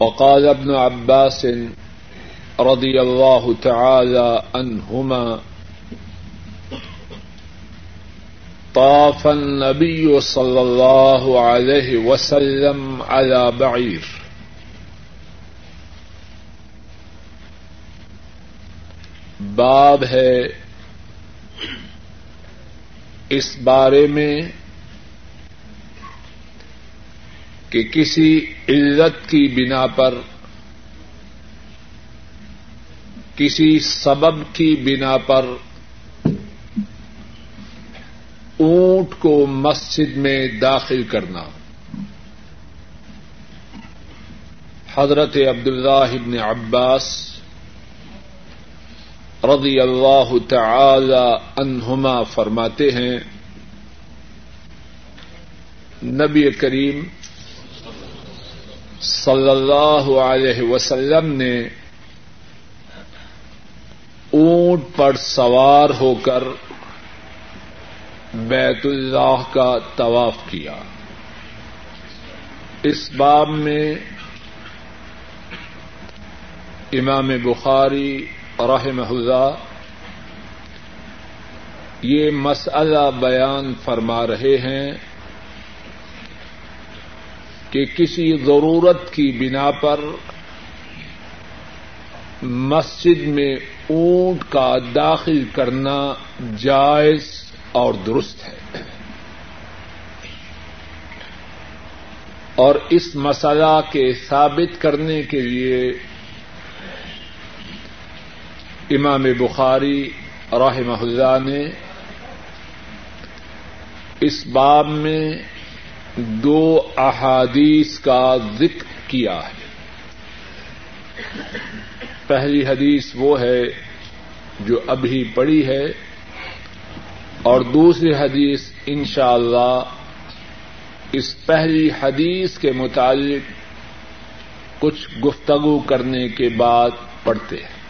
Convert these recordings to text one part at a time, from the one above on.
وقال ابن عباس رضي الله تعالى عنهما، طاف النبي صلى الله عليه وسلم على بعير. باب ہے اس بارے میں کہ کسی علت کی بنا پر، کسی سبب کی بنا پر اونٹ کو مسجد میں داخل کرنا۔ حضرت عبداللہ ابن عباس رضی اللہ تعالی عنہما فرماتے ہیں، نبی کریم صلی اللہ علیہ وسلم نے اونٹ پر سوار ہو کر بیت اللہ کا طواف کیا۔ اس باب میں امام بخاری رحم اللہ یہ مسئلہ بیان فرما رہے ہیں۔ کہ کسی ضرورت کی بنا پر مسجد میں اونٹ کا داخل کرنا جائز اور درست ہے۔ اور اس مسئلہ کے ثابت کرنے کے لیے امام بخاری رحمہ اللہ نے اس باب میں دو احادیث کا ذکر کیا ہے۔ پہلی حدیث وہ ہے جو ابھی پڑی ہے اور دوسری حدیث انشاءاللہ اللہ اس پہلی حدیث کے متعلق کچھ گفتگو کرنے کے بعد پڑھتے ہیں۔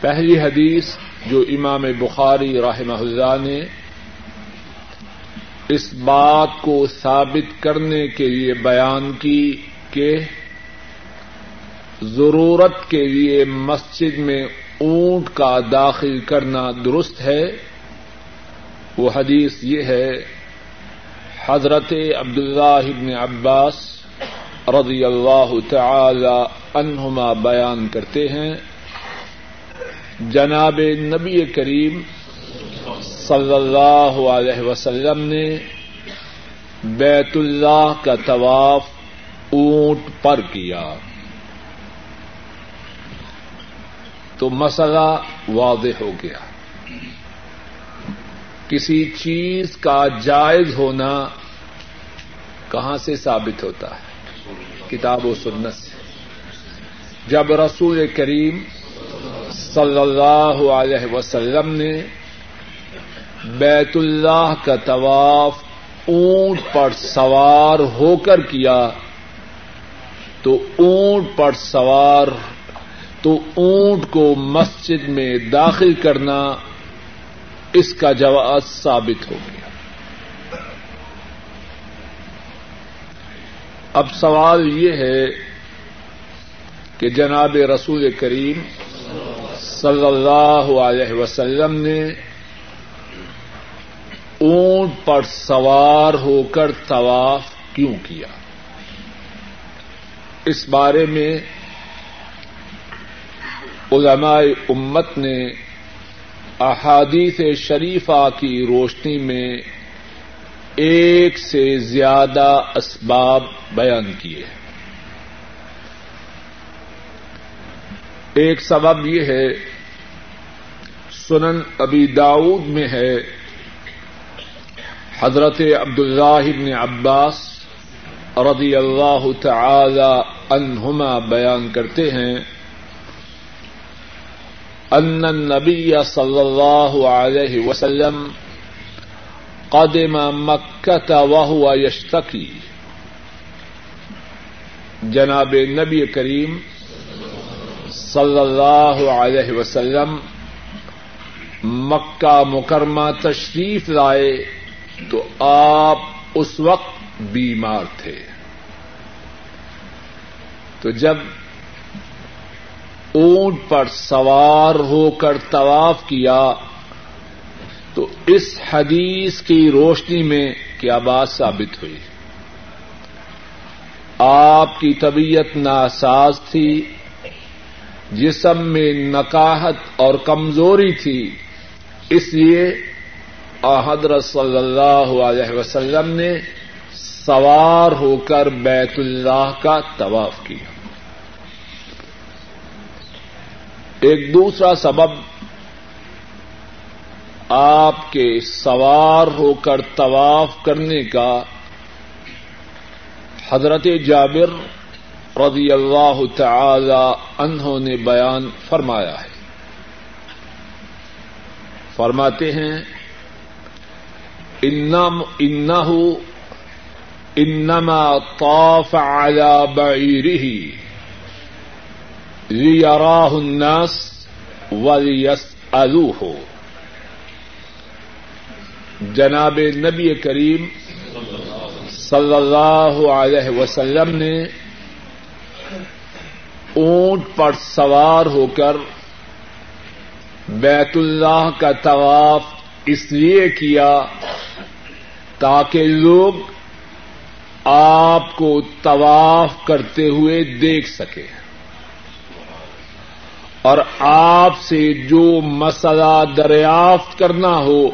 پہلی حدیث جو امام بخاری رحمہ اللہ نے اس بات کو ثابت کرنے کے لیے بیان کی کہ ضرورت کے لیے مسجد میں اونٹ کا داخل کرنا درست ہے۔ وہ حدیث یہ ہے، حضرت عبداللہ ابن عباس رضی اللہ تعالی عنہما بیان کرتے ہیں، جناب نبی کریم صلی اللہ علیہ وسلم نے بیت اللہ کا طواف اونٹ پر کیا۔ تو مسئلہ واضح ہو گیا۔ کسی چیز کا جائز ہونا کہاں سے ثابت ہوتا ہے؟ کتاب و سنت سے۔ جب رسول کریم صلی اللہ علیہ وسلم نے بیت اللہ کا طواف اونٹ پر سوار ہو کر کیا، تو اونٹ پر سوار، تو اونٹ کو مسجد میں داخل کرنا اس کا جواز ثابت ہو گیا۔ اب سوال یہ ہے کہ جناب رسول کریم صلی اللہ علیہ وسلم نے اونٹ پر سوار ہو کر طواف کیوں کیا؟ اس بارے میں علماء امت نے احادیث شریفہ کی روشنی میں ایک سے زیادہ اسباب بیان کیے ایک سبب یہ ہے، سنن ابی داؤد میں ہے حضرت عبد اللہ عباس رضی اللہ تعالی عنہما بیان کرتے ہیں ان النبی صلی اللہ علیہ وسلم قدم مکہ وهو یشتکی۔ جناب نبی کریم صلی اللہ علیہ وسلم مکہ مکرمہ تشریف لائے۔ تو آپ اس وقت بیمار تھے۔ تو جب اونٹ پر سوار ہو کر طواف کیا، تو اس حدیث کی روشنی میں کیا بات ثابت ہوئی۔ آپ کی طبیعت ناساز تھی، جسم میں نکاہت اور کمزوری تھی، اس لیے حضرت صلی اللہ علیہ وسلم نے سوار ہو کر بیت اللہ کا طواف کیا۔ ایک دوسرا سبب آپ کے سوار ہو کر طواف کرنے کا حضرت جابر رضی اللہ تعالی انہوں نے بیان فرمایا ہے۔ فرماتے ہیں انہو انما طاف على بعيره ليراه الناس وليسألوه. جناب نبی کریم صلی اللہ علیہ وسلم نے اونٹ پر سوار ہو کر بیت اللہ کا طواف اس لیے کیا تاکہ لوگ آپ کو طواف کرتے ہوئے دیکھ سکے اور آپ سے جو مسئلہ دریافت کرنا ہو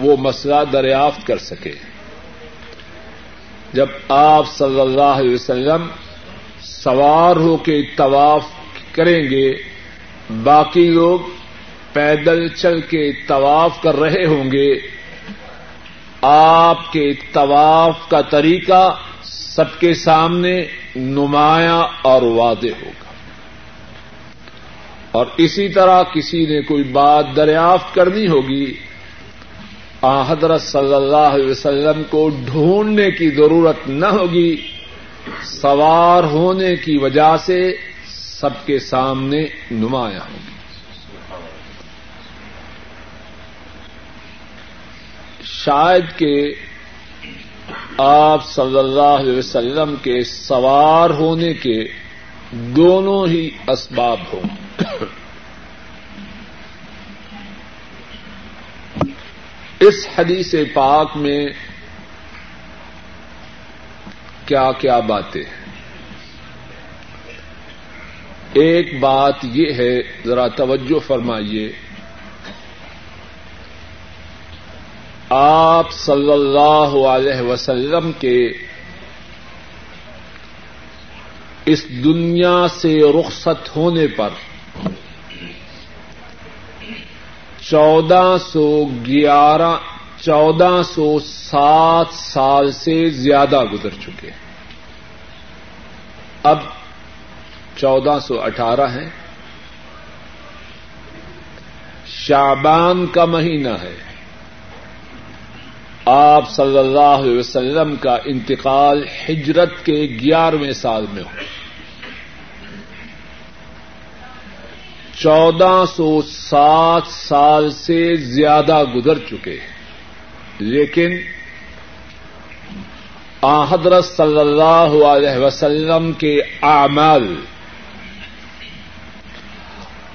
وہ مسئلہ دریافت کر سکے جب آپ صلی اللہ علیہ وسلم سوار ہو کے طواف کریں گے، باقی لوگ پیدل چل کے طواف کر رہے ہوں گے۔ آپ کے طواف کا طریقہ سب کے سامنے نمایاں اور واضح ہوگا۔ اور اسی طرح کسی نے کوئی بات دریافت کرنی ہوگی، آ حضرت صلی اللہ علیہ وسلم کو ڈھونڈنے کی ضرورت نہ ہوگی، سوار ہونے کی وجہ سے سب کے سامنے نمایاں ہوگی۔ شاید کہ آپ صلی اللہ علیہ وسلم کے سوار ہونے کے دونوں ہی اسباب ہوں۔ اس حدیث پاک میں کیا کیا باتیں ہیں؟ ایک بات یہ ہے، ذرا توجہ فرمائیے۔ آپ صلی اللہ علیہ وسلم کے اس دنیا سے رخصت ہونے پر چودہ سو گیارہ، چودہ سو سات سال سے زیادہ گزر چکے اب چودہ سو اٹھارہ ہیں شابان کا مہینہ ہے۔ آپ صلی اللہ علیہ وسلم کا انتقال ہجرت کے گیارہویں سال میں ہو۔ چودہ سو سات سال سے زیادہ گزر چکے لیکن حضرت صلی اللہ علیہ وسلم کے اعمال،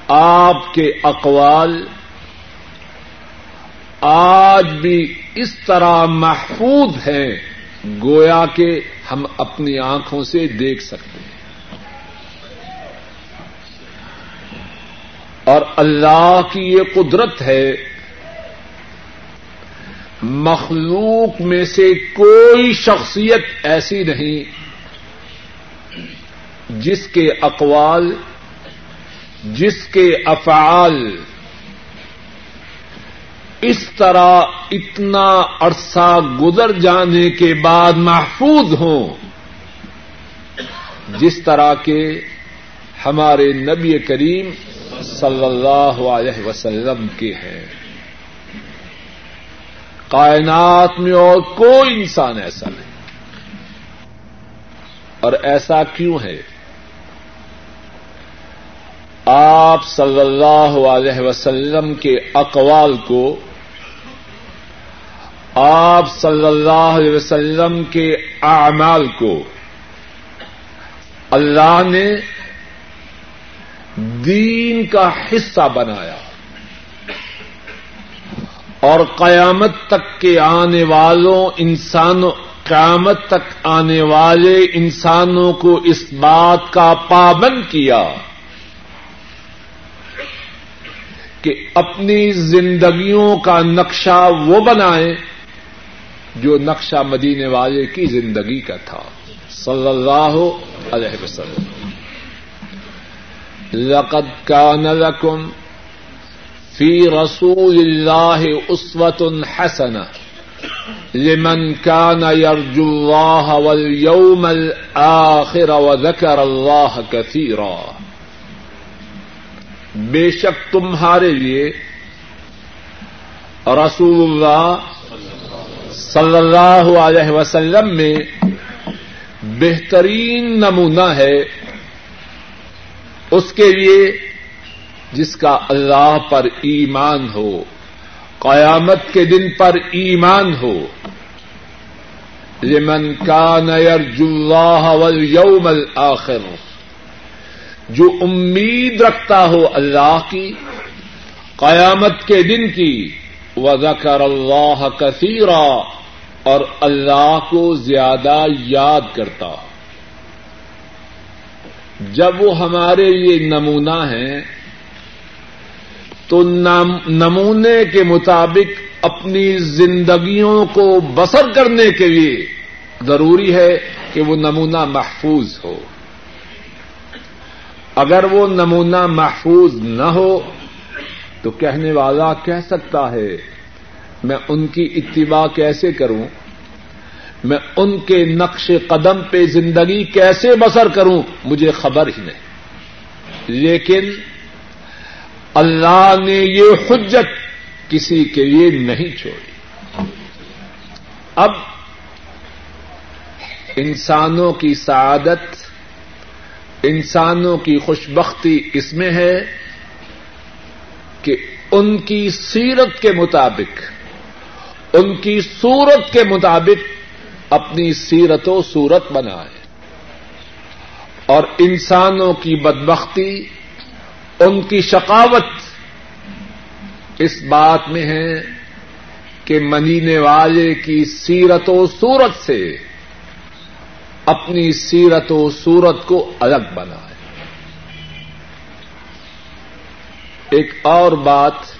آپ کے اقوال آج بھی اس طرح محفوظ ہیں، گویا کہ ہم اپنی آنکھوں سے دیکھ سکتے ہیں۔ اور اللہ کی یہ قدرت ہے، مخلوق میں سے کوئی شخصیت ایسی نہیں جس کے اقوال، جس کے افعال اس طرح اتنا عرصہ گزر جانے کے بعد محفوظ ہوں جس طرح کے ہمارے نبی کریم صلی اللہ علیہ وسلم کے ہیں۔ کائنات میں اور کوئی انسان ایسا نہیں۔ اور ایسا کیوں ہے؟ آپ صلی اللہ علیہ وسلم کے اقوال کو آپ صلی اللہ علیہ وسلم کے اعمال کو اللہ نے دین کا حصہ بنایا اور قیامت تک کے آنے والوں انسانوں قیامت تک آنے والے انسانوں کو اس بات کا پابند کیا کہ اپنی زندگیوں کا نقشہ وہ بنائیں جو نقشہ مدینے والے کی زندگی کا تھا۔ صلی اللہ علیہ وسلم۔ لقد كان لكم في رسول الله أسوة حسنة لمن كان يرجو الله واليوم الآخر وذكر الله كثيرا بے شک تمہارے لیے رسول اللہ صلی اللہ علیہ وسلم میں بہترین نمونہ ہے اس کے لیے جس کا اللہ پر ایمان ہو، قیامت کے دن پر ایمان ہو۔ لمن کان یرجو اللہ والیوم الاخر، جو امید رکھتا ہو اللہ کی، قیامت کے دن کی۔ وذکر اللہ کثیرا۔ اور اللہ کو زیادہ یاد کرتا۔ جب وہ ہمارے لیے نمونہ ہیں، تو نمونے کے مطابق اپنی زندگیوں کو بسر کرنے کے لیے ضروری ہے کہ وہ نمونہ محفوظ ہو۔ اگر وہ نمونہ محفوظ نہ ہو، تو کہنے والا کہہ سکتا ہے میں ان کی اتباع کیسے کروں؟ میں ان کے نقش قدم پہ زندگی کیسے بسر کروں؟ مجھے خبر ہی نہیں۔ لیکن اللہ نے یہ حجت کسی کے لیے نہیں چھوڑی۔ اب انسانوں کی سعادت، انسانوں کی خوشبختی اس میں ہے کہ ان کی سیرت کے مطابق ان کی صورت کے مطابق اپنی سیرت و صورت بنائے۔ اور انسانوں کی بدبختی، ان کی شقاوت اس بات میں ہے کہ منینے والے کی سیرت و صورت سے اپنی سیرت و صورت کو الگ بنائے۔ ایک اور بات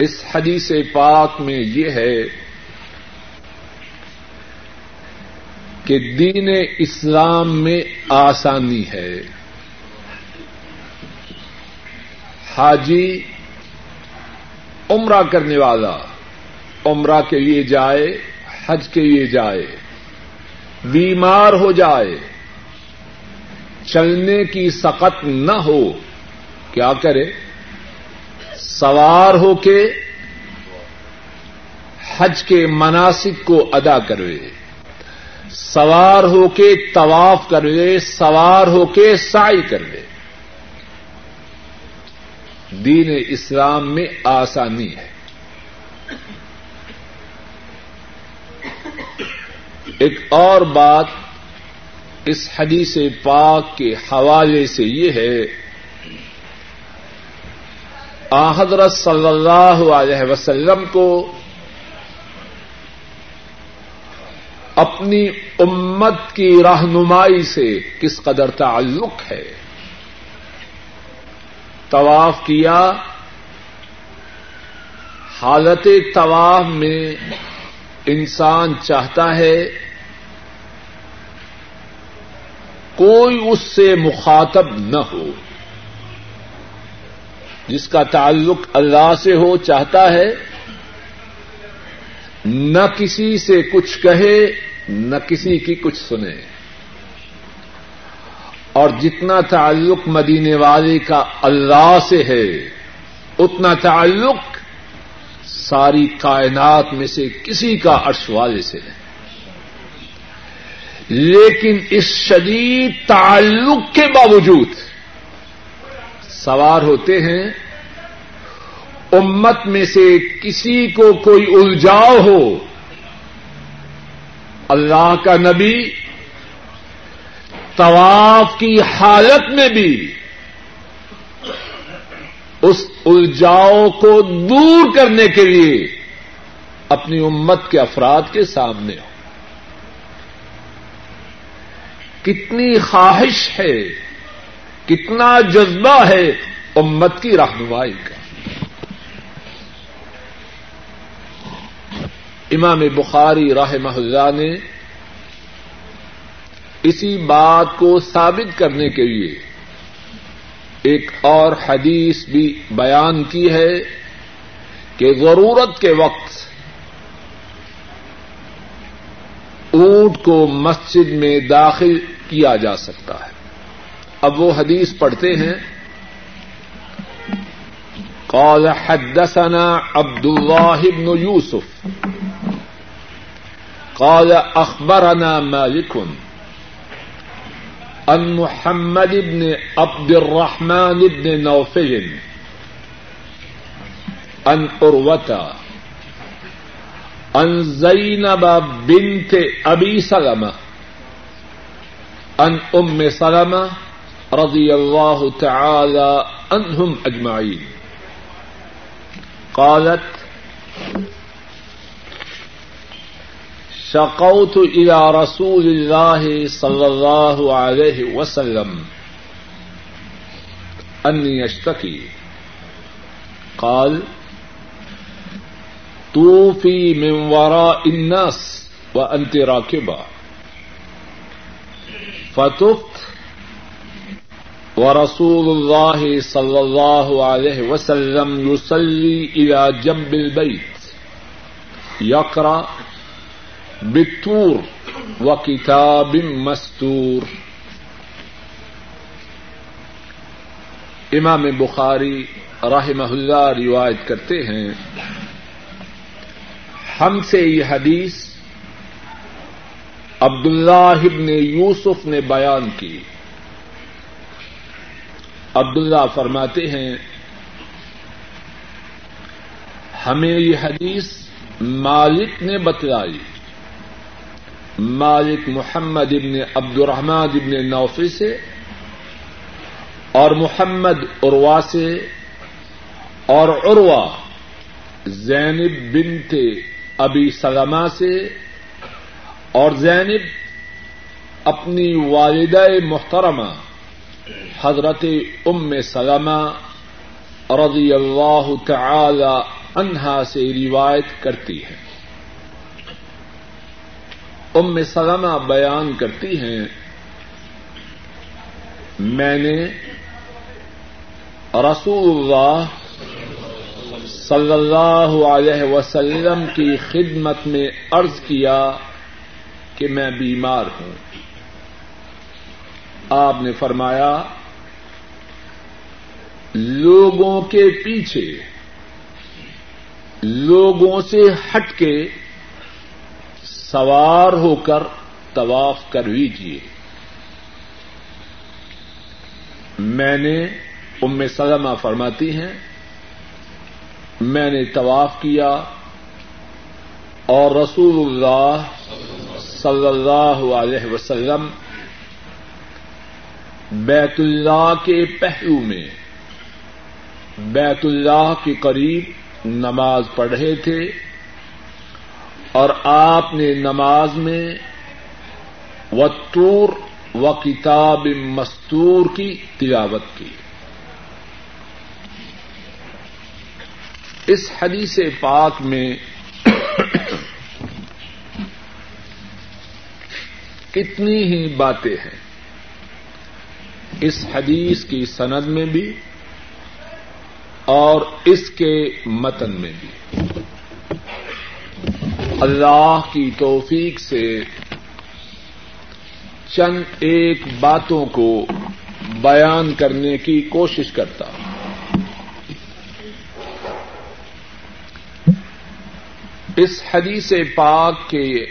اس حدیث پاک میں یہ ہے کہ دین اسلام میں آسانی ہے۔ حاجی عمرہ کرنے والا عمرہ کے لیے جائے، حج کے لیے جائے، بیمار ہو جائے، چلنے کی سقت نہ ہو، کیا کرے؟ سوار ہو کے حج کے مناسب کو ادا کرے سوار ہو کے طواف کر لے سوار ہو کے سائی کر لے دین اسلام میں آسانی ہے۔ ایک اور بات اس حدیث پاک کے حوالے سے یہ ہے حضرت صلی اللہ علیہ وسلم کو اپنی امت کی رہنمائی سے کس قدر تعلق ہے؟ طواف کیا؟ حالت طواف میں انسان چاہتا ہے کوئی اس سے مخاطب نہ ہو۔ جس کا تعلق اللہ سے ہو چاہتا ہے، نہ کسی سے کچھ کہے، نہ کسی کی کچھ سنے۔ اور جتنا تعلق مدینے والے کا اللہ سے ہے، اتنا تعلق ساری کائنات میں سے کسی کا عرش والے سے ہے۔ لیکن اس شدید تعلق کے باوجود سوار ہوتے ہیں، امت میں سے کسی کو کوئی الجاؤ ہو، اللہ کا نبی طواف کی حالت میں بھی اس الجاؤ کو دور کرنے کے لیے اپنی امت کے افراد کے سامنے ہو۔ کتنی خواہش ہے کتنا جذبہ ہے امت کی رہنمائی کا۔ امام بخاری راہ اللہ نے اسی بات کو ثابت کرنے کے لیے ایک اور حدیث بھی بیان کی ہے کہ ضرورت کے وقت اونٹ کو مسجد میں داخل کیا جا سکتا ہے۔ اب وہ حدیث پڑھتے ہیں۔ قال حدثنا عبد الله بن يوسف قال اخبرنا مالك ان محمد بن عبد الرحمن بن نوفل ان اروتا ان زینب بنت ابی سلمہ ان ام سلمہ رضی اللہ تعالی عنہم اجمعین۔ قالت شقوت الى رسول الله صلى الله عليه وسلم اني اشتكي قال توفي من وراء الناس وانت راكبه فتفت ورسول الله صلى الله عليه وسلم يصلي الى جنب البيت. يقرأ بتور و کتاب مستور. امام بخاری رحمہ اللہ روایت کرتے ہیں، ہم سے یہ حدیث عبد اللہ ابن یوسف نے بیان کی۔ عبداللہ فرماتے ہیں، ہمیں یہ حدیث مالک نے بتلائی۔ مالک محمد ابن عبد الرحمد ابن نوفی سے اور محمد عروا سے اور عروا زینب بنت ابی سلمہ سے اور زینب اپنی والدہ محترمہ حضرت ام سلمہ رضی اللہ تعالی عنہا سے روایت کرتی ہے۔ ام سلمہ بیان کرتی ہیں، میں نے رسول اللہ صلی اللہ علیہ وسلم کی خدمت میں عرض کیا کہ میں بیمار ہوں۔ آپ نے فرمایا، لوگوں کے پیچھے، لوگوں سے ہٹ کے سوار ہو کر طواف کر لیجیے میں نے ام سلمہ فرماتی ہیں، میں نے طواف کیا اور رسول اللہ صلی اللہ علیہ وسلم بیت اللہ کے پہلو میں۔ بیت اللہ کے قریب نماز پڑھ رہے تھے اور آپ نے نماز میں و و کتاب مستور کی تلاوت کی۔ اس حدیث پاک میں کتنی ہی باتیں ہیں۔ اس حدیث کی سند میں بھی اور اس کے متن میں بھی۔ اللہ کی توفیق سے چند ایک باتوں کو بیان کرنے کی کوشش کرتا ہوں۔ اس حدیث پاک کے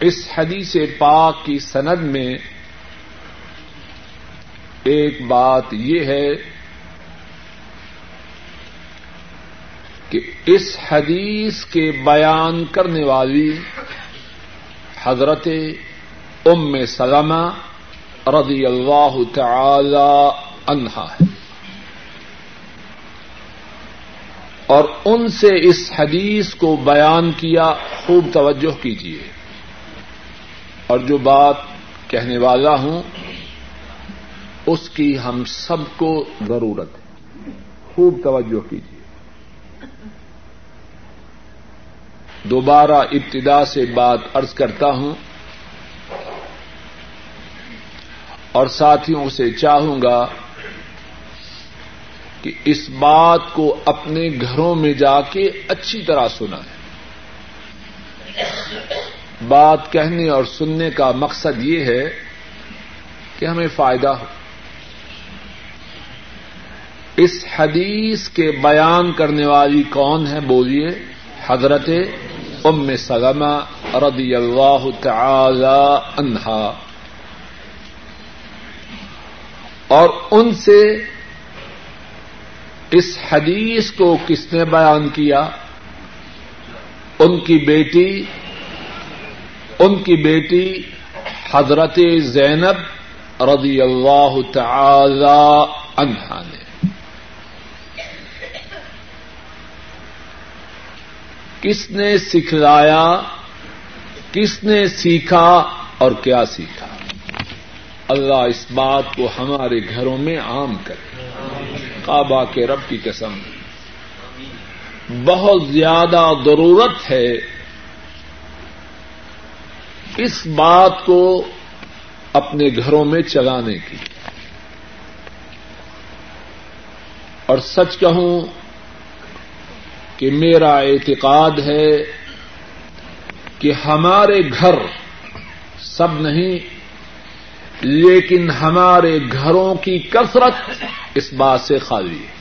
اس حدیث پاک کی سند میں ایک بات یہ ہے کہ اس حدیث کے بیان کرنے والی حضرت ام سلمہ رضی اللہ تعالی عنہا ہے۔ اور ان سے اس حدیث کو بیان کیا خوب توجہ کیجیے اور جو بات کہنے والا ہوں اس کی ہم سب کو ضرورت ہے۔ خوب توجہ کیجیے دوبارہ ابتدا سے بات ارض کرتا ہوں اور ساتھیوں سے چاہوں گا کہ اس بات کو اپنے گھروں میں جا کے اچھی طرح سنا ہے بات کہنے اور سننے کا مقصد یہ ہے کہ ہمیں فائدہ ہو۔ اس حدیث کے بیان کرنے والی کون ہے بولیے؟ حضرت ام سلمہ رضی اللہ تعالی عنہا۔ اور ان سے اس حدیث کو کس نے بیان کیا؟ ان کی بیٹی، ان کی بیٹی حضرت زینب رضی اللہ تعالی عنہا نے۔ کس نے سکھلایا، کس نے سیکھا اور کیا سیکھا؟ اللہ اس بات کو ہمارے گھروں میں عام کرے۔ کعبہ کے رب کی قسم۔ بہت زیادہ ضرورت ہے اس بات کو اپنے گھروں میں چلانے کی۔ اور سچ کہوں کہ میرا اعتقاد ہے کہ ہمارے گھر سب نہیں، لیکن ہمارے گھروں کی کثرت اس بات سے خالی ہے۔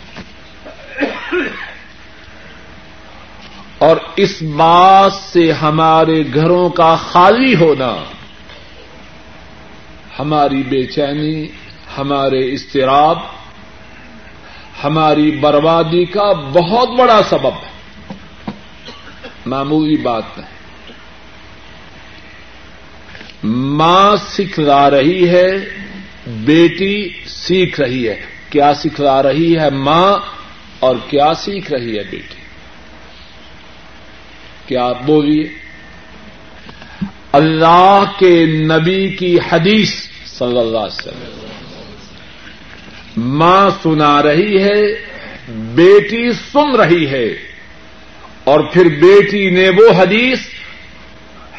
اور اس بات سے ہمارے گھروں کا خالی ہونا، ہماری بے چینی، ہمارے استراب ہماری بربادی کا بہت بڑا سبب ہے۔ معمولی بات نہیں ماں سکھلا رہی ہے، بیٹی سیکھ رہی ہے۔ کیا سکھلا رہی ہے ماں اور کیا سیکھ رہی ہے بیٹی؟ کیا آپ بولیے؟ اللہ کے نبی کی حدیث صلی اللہ علیہ وسلم۔ ماں سنا رہی ہے، بیٹی سن رہی ہے۔ اور پھر بیٹی نے وہ حدیث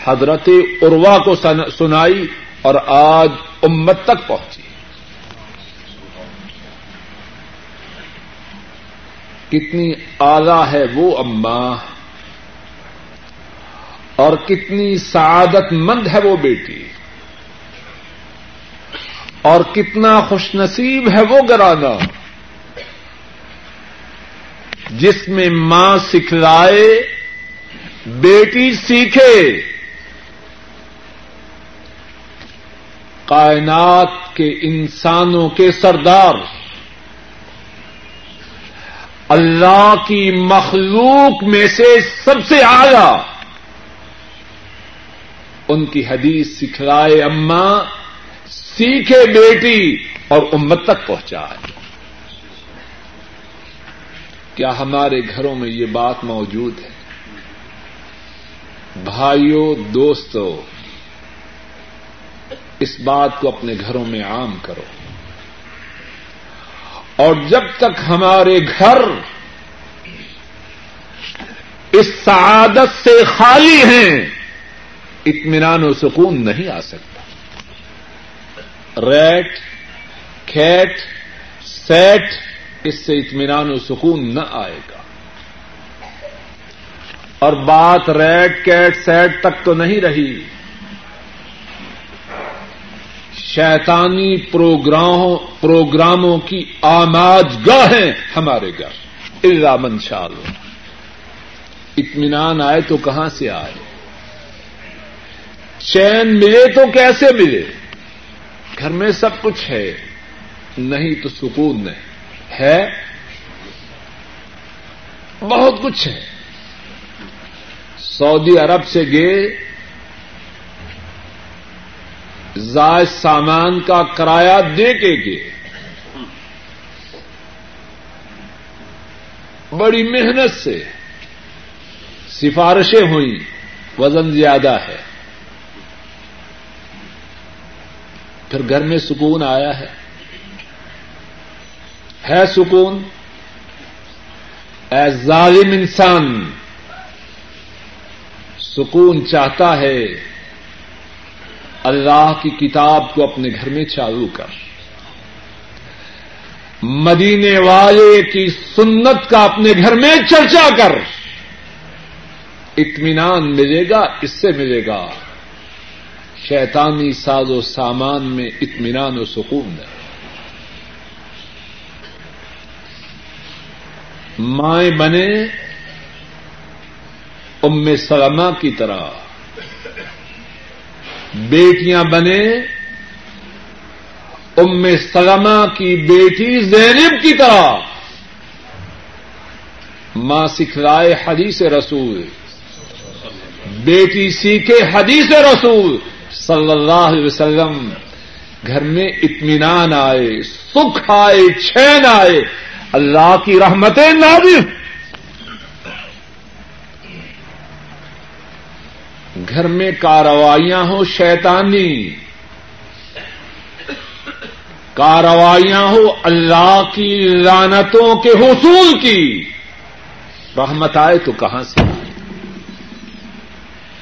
حضرت عروا کو سنائی اور آج امت تک پہنچی۔ کتنی اعلی ہے وہ اماں۔ اور کتنی سعادت مند ہے وہ بیٹی۔ اور کتنا خوش نصیب ہے وہ گرانا۔ جس میں ماں سکھلائے، بیٹی سیکھے۔ کائنات کے انسانوں کے سردار۔ اللہ کی مخلوق میں سے سب سے آیا ان کی حدیث سکھلائے اماں۔ سیکھے بیٹی اور امت تک پہنچائے۔ کیا ہمارے گھروں میں یہ بات موجود ہے؟ بھائیوں دوستوں اس بات کو اپنے گھروں میں عام کرو۔ اور جب تک ہمارے گھر اس سعادت سے خالی ہیں، اطمینان و سکون نہیں آ سکتا۔ ریٹ کھیٹ سیٹ، اس سے اطمینان و سکون نہ آئے گا۔ اور بات ریٹ کیٹ سیٹ تک تو نہیں رہی۔ شیطانی پروگراموں کی آماج گاہیں ہمارے گھر۔ اللہ۔ منشال اطمینان آئے تو کہاں سے آئے؟ چین ملے تو کیسے ملے؟ گھر میں سب کچھ ہے، نہیں تو سکون نہیں ہے۔ بہت کچھ ہے۔ سعودی عرب سے گئے، زائد سامان کا کرایہ دے کے گئے۔ بڑی محنت سے سفارشیں ہوئی وزن زیادہ ہے۔ پھر گھر میں سکون آیا ہے۔ ہے سکون؟ اے ظالم انسان، سکون چاہتا ہے۔ اللہ کی کتاب کو اپنے گھر میں چالو کر۔ مدینے والے کی سنت کا اپنے گھر میں چرچا کر۔ اطمینان ملے گا، اس سے ملے گا۔ شیطانی ساز و سامان میں اطمینان و سکون ہے۔ مائیں بنے ام سلمہ کی طرح۔ بیٹیاں بنے ام سلمہ کی بیٹی زینب کی طرح۔ ماں سکھلائے حدیث رسول۔ بیٹی سیکھے حدیث رسول۔ صلی اللہ علیہ وسلم، گھر میں اطمینان آئے، سکھ آئے، چین آئے، اللہ کی رحمتیں نازل۔ گھر میں کاروائیاں ہوں شیطانی۔ کاروائیاں ہو اللہ کی لانتوں کے حصول کی۔ رحمت آئے تو کہاں سے؟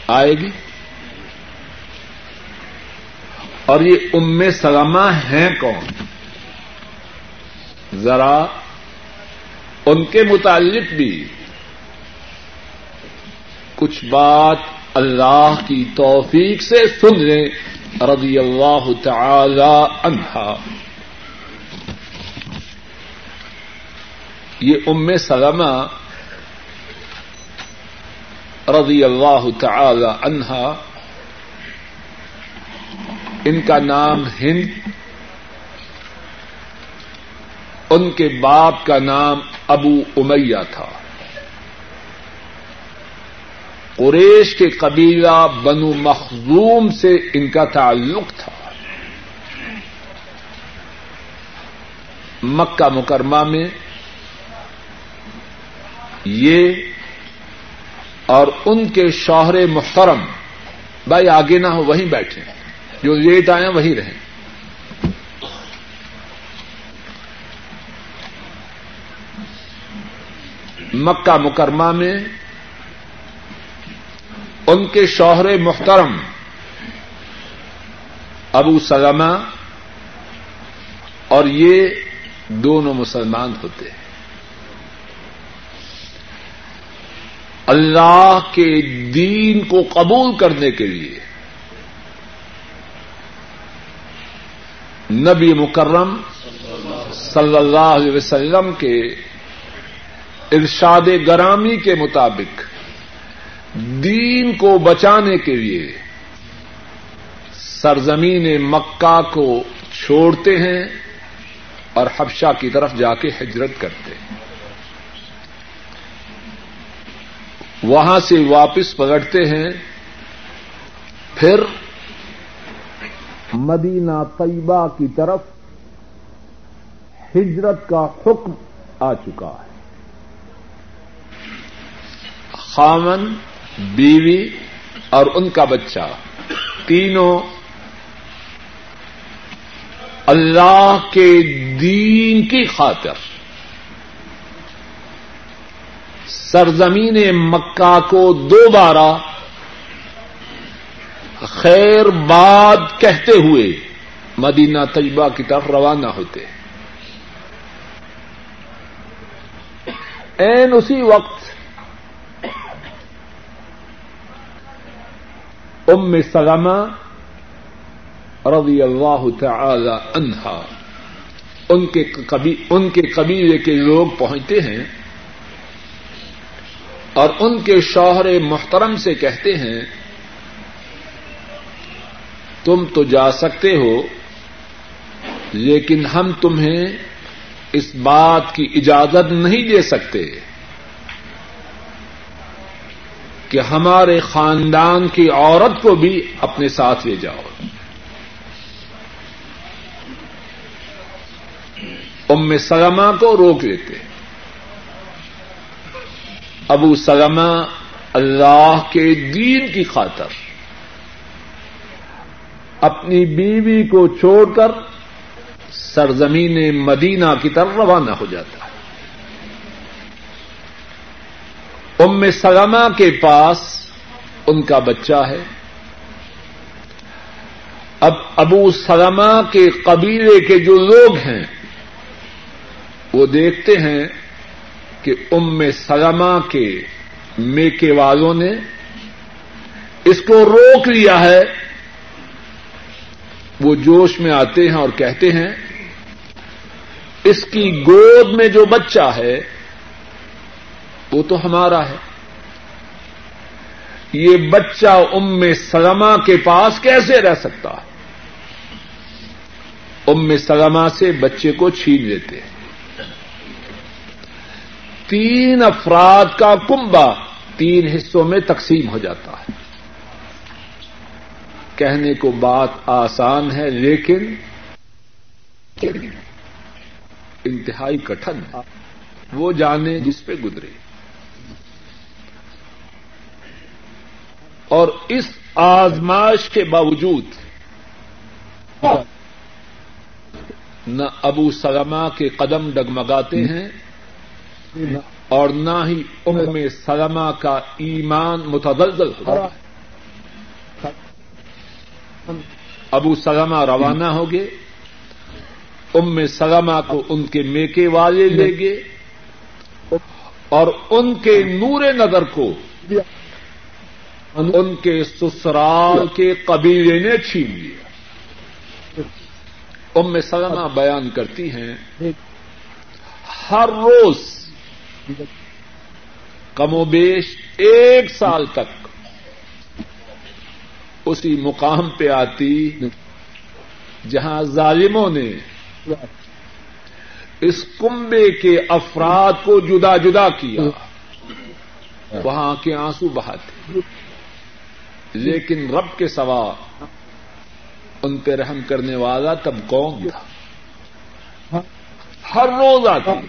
آئے گی؟ اور یہ ام سلمہ ہیں کون؟ ذرا ان کے متعلق بھی کچھ بات اللہ کی توفیق سے سن لیں، رضی اللہ تعالی عنہا یہ ام سلمہ رضی اللہ تعالی عنہا ان کا نام ہند، ان کے باپ کا نام ابو امیہ تھا۔ قریش کے قبیلہ بنو مخزوم سے ان کا تعلق تھا۔ مکہ مکرمہ میں یہ اور ان کے شوہر محترم، بھائی آگے نہ ہو، وہیں بیٹھے۔ ہیں جو لیٹ آئے وہیں رہیں۔ مکہ مکرمہ میں ان کے شوہر محترم ابو سلمہ اور یہ دونوں مسلمان ہوتے ہیں۔ اللہ کے دین کو قبول کرنے کے لیے نبی مکرم صلی اللہ علیہ وسلم کے ارشاد گرامی کے مطابق دین کو بچانے کے لیے سرزمین مکہ کو چھوڑتے ہیں اور حبشہ کی طرف جا کے ہجرت کرتے ہیں۔ وہاں سے واپس پکڑتے ہیں، پھر مدینہ طیبہ کی طرف ہجرت کا حکم آ چکا ہے۔ خامن، بیوی اور ان کا بچہ۔ تینوں اللہ کے دین کی خاطر۔ سرزمین مکہ کو دوبارہ خیر باد کہتے ہوئے مدینہ طیبہ کی طرف روانہ ہوتے۔ این اسی وقت ام سلمہ رضی اللہ تعالی عنہا، ان کے ان کے قبیلے کے لوگ پہنچتے ہیں اور ان کے شوہر محترم سے کہتے ہیں تم تو جا سکتے ہو، لیکن ہم تمہیں اس بات کی اجازت نہیں دے سکتے کہ ہمارے خاندان کی عورت کو بھی اپنے ساتھ لے جاؤ۔ ام سگما کو روک لیتے۔ ابو سگما اللہ کے دین کی خاطر۔ اپنی بیوی کو چھوڑ کر سرزمین مدینہ کی طرف روانہ ہو جاتا ہے۔ ام سلمہ کے پاس ان کا بچہ ہے۔ اب ابو سلمہ کے قبیلے کے جو لوگ ہیں، وہ دیکھتے ہیں کہ ام سلمہ کے میکے والوں نے اس کو روک لیا ہے۔ وہ جوش میں آتے ہیں اور کہتے ہیں، اس کی گود میں جو بچہ ہے، وہ تو ہمارا ہے۔ یہ بچہ ام سلما کے پاس کیسے رہ سکتا؟ ہے ام سلما سے بچے کو چھین لیتے ہیں۔ تین افراد کا کنبا تین حصوں میں تقسیم ہو جاتا ہے۔ کہنے کو بات آسان ہے، لیکن انتہائی کٹن وہ جانے جس پہ گزرے۔ اور اس آزماش کے باوجود نہ ابو سلما کے قدم ڈگمگاتے ہیں اور نہ ہی ام سلما کا ایمان متدلزل ہو رہا ہے۔ ابو سلما روانہ ہو گئے۔ ام سلما کو ان کے میکے والے لے گئے۔ اور ان کے نور نظر کو ان کے سسرال کے قبیلے نے چھین لیا۔ ام سلما بیان کرتی ہیں، ہر روز کم و بیش ایک سال تک اسی مقام پہ آتی جہاں ظالموں نے اس کنبے کے افراد کو جدا جدا کیا، وہاں کے آنسو بہاتے لیکن رب کے سوا ان پہ رحم کرنے والا تب کون تھا؟ ہر روز آتی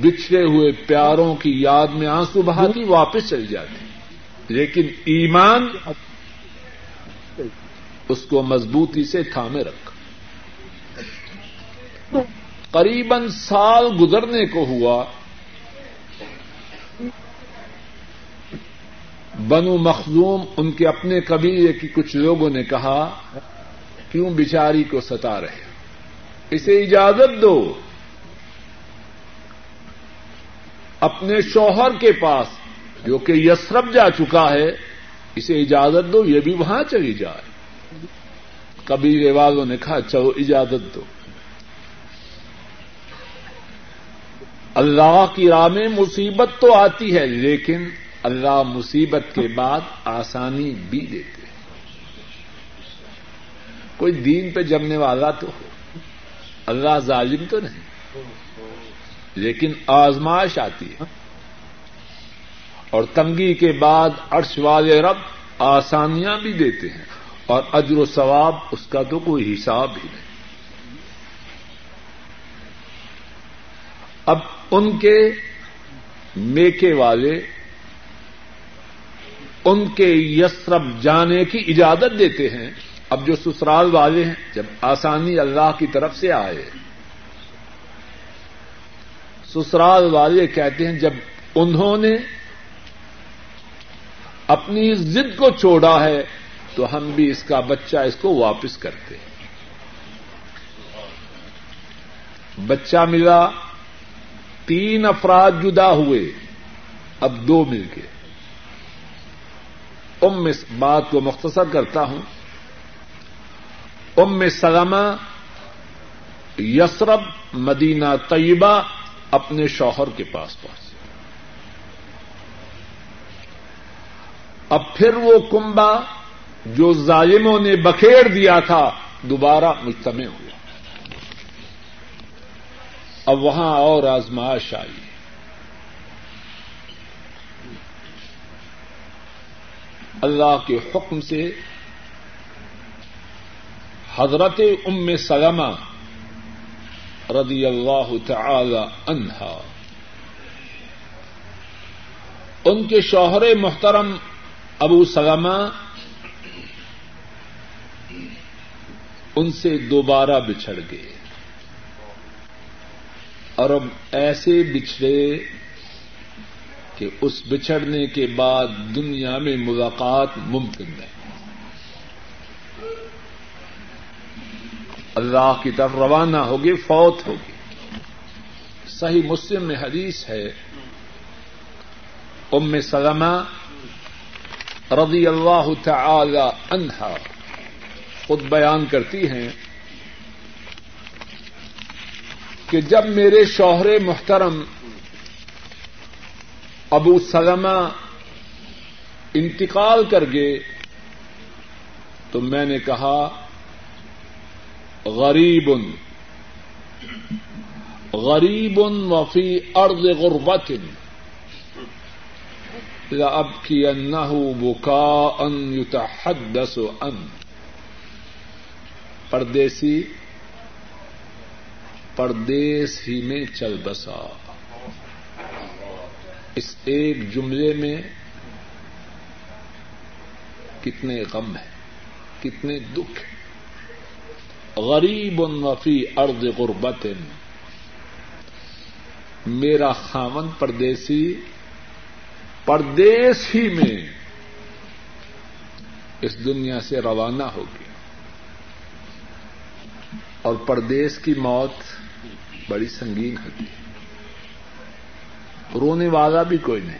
بچھڑے ہوئے پیاروں کی یاد میں آنسو بہاتی واپس چلی جاتی لیکن ایمان اس کو مضبوطی سے تھامے رکھ۔ قریباً سال گزرنے کو ہوا، بنو مخزوم ان کے اپنے قبیلے کی کچھ لوگوں نے کہا، کیوں بچاری کو ستا رہے؟ اسے اجازت دو۔ اپنے شوہر کے پاس جو کہ یسرب جا چکا ہے، اسے اجازت دو، یہ بھی وہاں چلی جائے۔ کبھی والوں نے کہا، چلو اجازت دو۔ اللہ کی راہ میں مصیبت تو آتی ہے، لیکن اللہ مصیبت کے بعد آسانی بھی دیتے ہیں۔ کوئی دین پہ جمنے والا تو ہو۔ اللہ ظالم تو نہیں، لیکن آزمائش آتی ہے۔ اور تنگی کے بعد عرش والے رب آسانیاں بھی دیتے ہیں اور اجر و ثواب اس کا تو کوئی حساب ہی نہیں۔ اب ان کے میکے والے، ان کے یسرب جانے کی اجازت دیتے ہیں۔ اب جو سسرال والے ہیں، جب آسانی اللہ کی طرف سے آئے، سسرال والے کہتے ہیں، جب انہوں نے اپنی ضد کو چھوڑا ہے، تو ہم بھی اس کا بچہ اس کو واپس کرتے ہیں۔ بچہ ملا، تین افراد جدا ہوئے، اب دو مل گئے۔ ام اس بات کو مختصر کرتا ہوں۔ ام سلمہ، یسرب، مدینہ طیبہ اپنے شوہر کے پاس پہنچ اب پھر وہ کنبا جو ظالموں نے بکھیر دیا تھا، دوبارہ مجتمع ہوا اب وہاں اور آزمائش آئی۔ اللہ کے حکم سے حضرت ام سلمہ رضی اللہ تعالی عنہا، ان کے شوہر محترم ابو سلمہ ان سے دوبارہ بچھڑ گئے اور اب ایسے بچھڑے کہ اس بچھڑنے کے بعد دنیا میں ملاقات ممکن ہے۔ اللہ کی طرف روانہ ہوگی فوت ہوگی صحیح مسلم میں حدیث ہے، ام سلمہ رضی اللہ تعالی عنہا خود بیان کرتی ہیں کہ جب میرے شوہر محترم ابو سلمہ انتقال کر گئے، تو میں نے کہا، غریب غریب وفی ارض غربت۔ اب کی انہ بکا ان یتحدث ان پردیسی، پردیس ہی میں چل بسا۔ اس ایک جملے میں کتنے غم ہیں، کتنے دکھ غریب وفی ارد غربت میرا خامن پردیسی پردیس ہی میں اس دنیا سے روانہ ہو گیا۔ اور پردیس کی موت بڑی سنگین ہوتی ہے۔ رونے والا بھی کوئی نہیں۔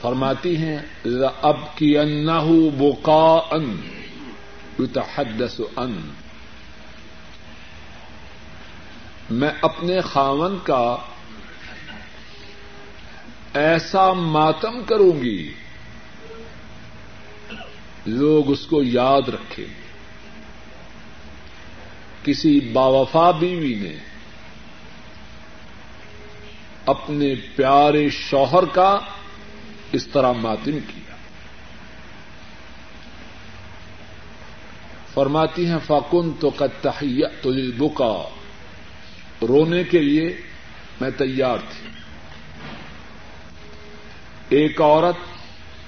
فرماتی ہیں اب کی ان بوکا ان یتحدث ان میں اپنے خاون کا ایسا ماتم کروں گی، لوگ اس کو یاد رکھیں۔ گے کسی باوفا بیوی نے اپنے پیارے شوہر کا اس طرح ماتم کیا۔ فرماتی ہیں فاکن تو کتحیہ تو بکا رونے کے لیے میں تیار تھی۔ ایک عورت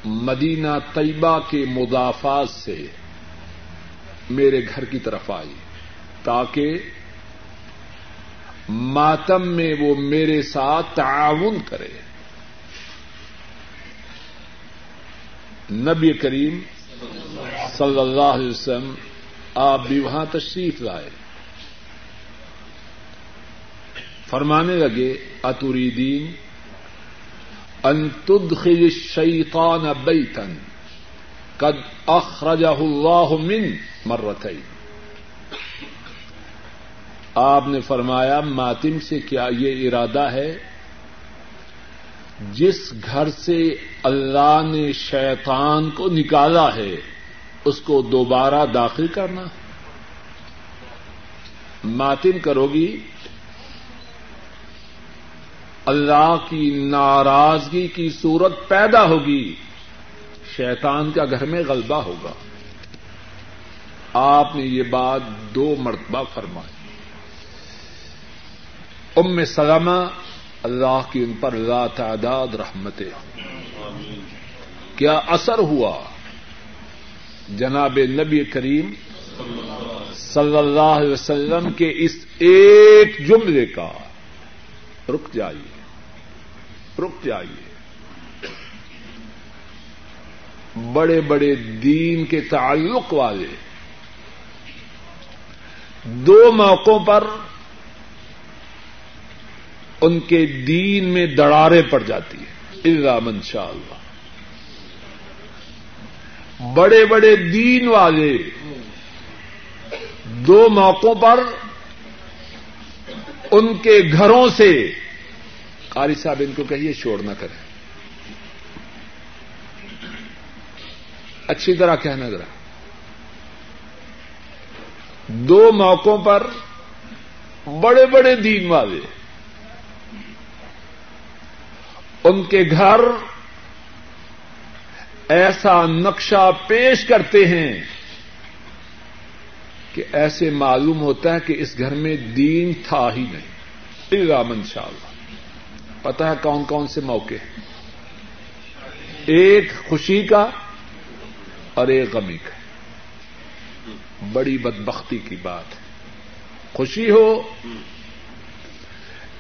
مدینہ طیبہ کے مدافعات سے میرے گھر کی طرف آئی تاکہ ماتم میں وہ میرے ساتھ تعاون کرے۔ نبی کریم صلی اللہ علیہ وسلم، آپ بھی وہاں تشریف لائے۔ فرمانے لگے اتوری دین تدخل الشیطان بیتا، قد اخرجہ اللہ من مرتين آپ نے فرمایا، ماتم سے کیا یہ ارادہ ہے؟ جس گھر سے اللہ نے شیطان کو نکالا ہے، اس کو دوبارہ داخل کرنا۔ ماتم کرو گی؟ اللہ کی ناراضگی کی صورت پیدا ہوگی، شیطان کا گھر میں غلبہ ہوگا۔ آپ نے یہ بات دو مرتبہ فرمائی۔ ام سلامہ اللہ کی ان پر لا تعداد رحمتیں۔ کیا اثر ہوا؟ جناب نبی کریم صلی اللہ علیہ وسلم کے اس ایک جملے کا۔ رک جائیے۔ رک جائیے۔ بڑے بڑے دین کے تعلق والے دو موقعوں پر ان کے دین میں دڑارے پڑ جاتی ہے اللہ شاء اللہ۔ بڑے بڑے دین والے دو موقعوں پر ان کے گھروں سے قاری صاحب ان کو کہیے شور نہ کریں۔ اچھی طرح کہنا ذرا۔ دو موقعوں پر بڑے بڑے دین والے ان کے گھر ایسا نقشہ پیش کرتے ہیں کہ ایسے معلوم ہوتا ہے کہ اس گھر میں دین تھا ہی نہیں۔ الرامن شاء اللہ پتا ہے کون کون سے موقع ایک خوشی کا اور ایک غمی کا۔ بڑی بدبختی کی بات ہے۔ خوشی ہو،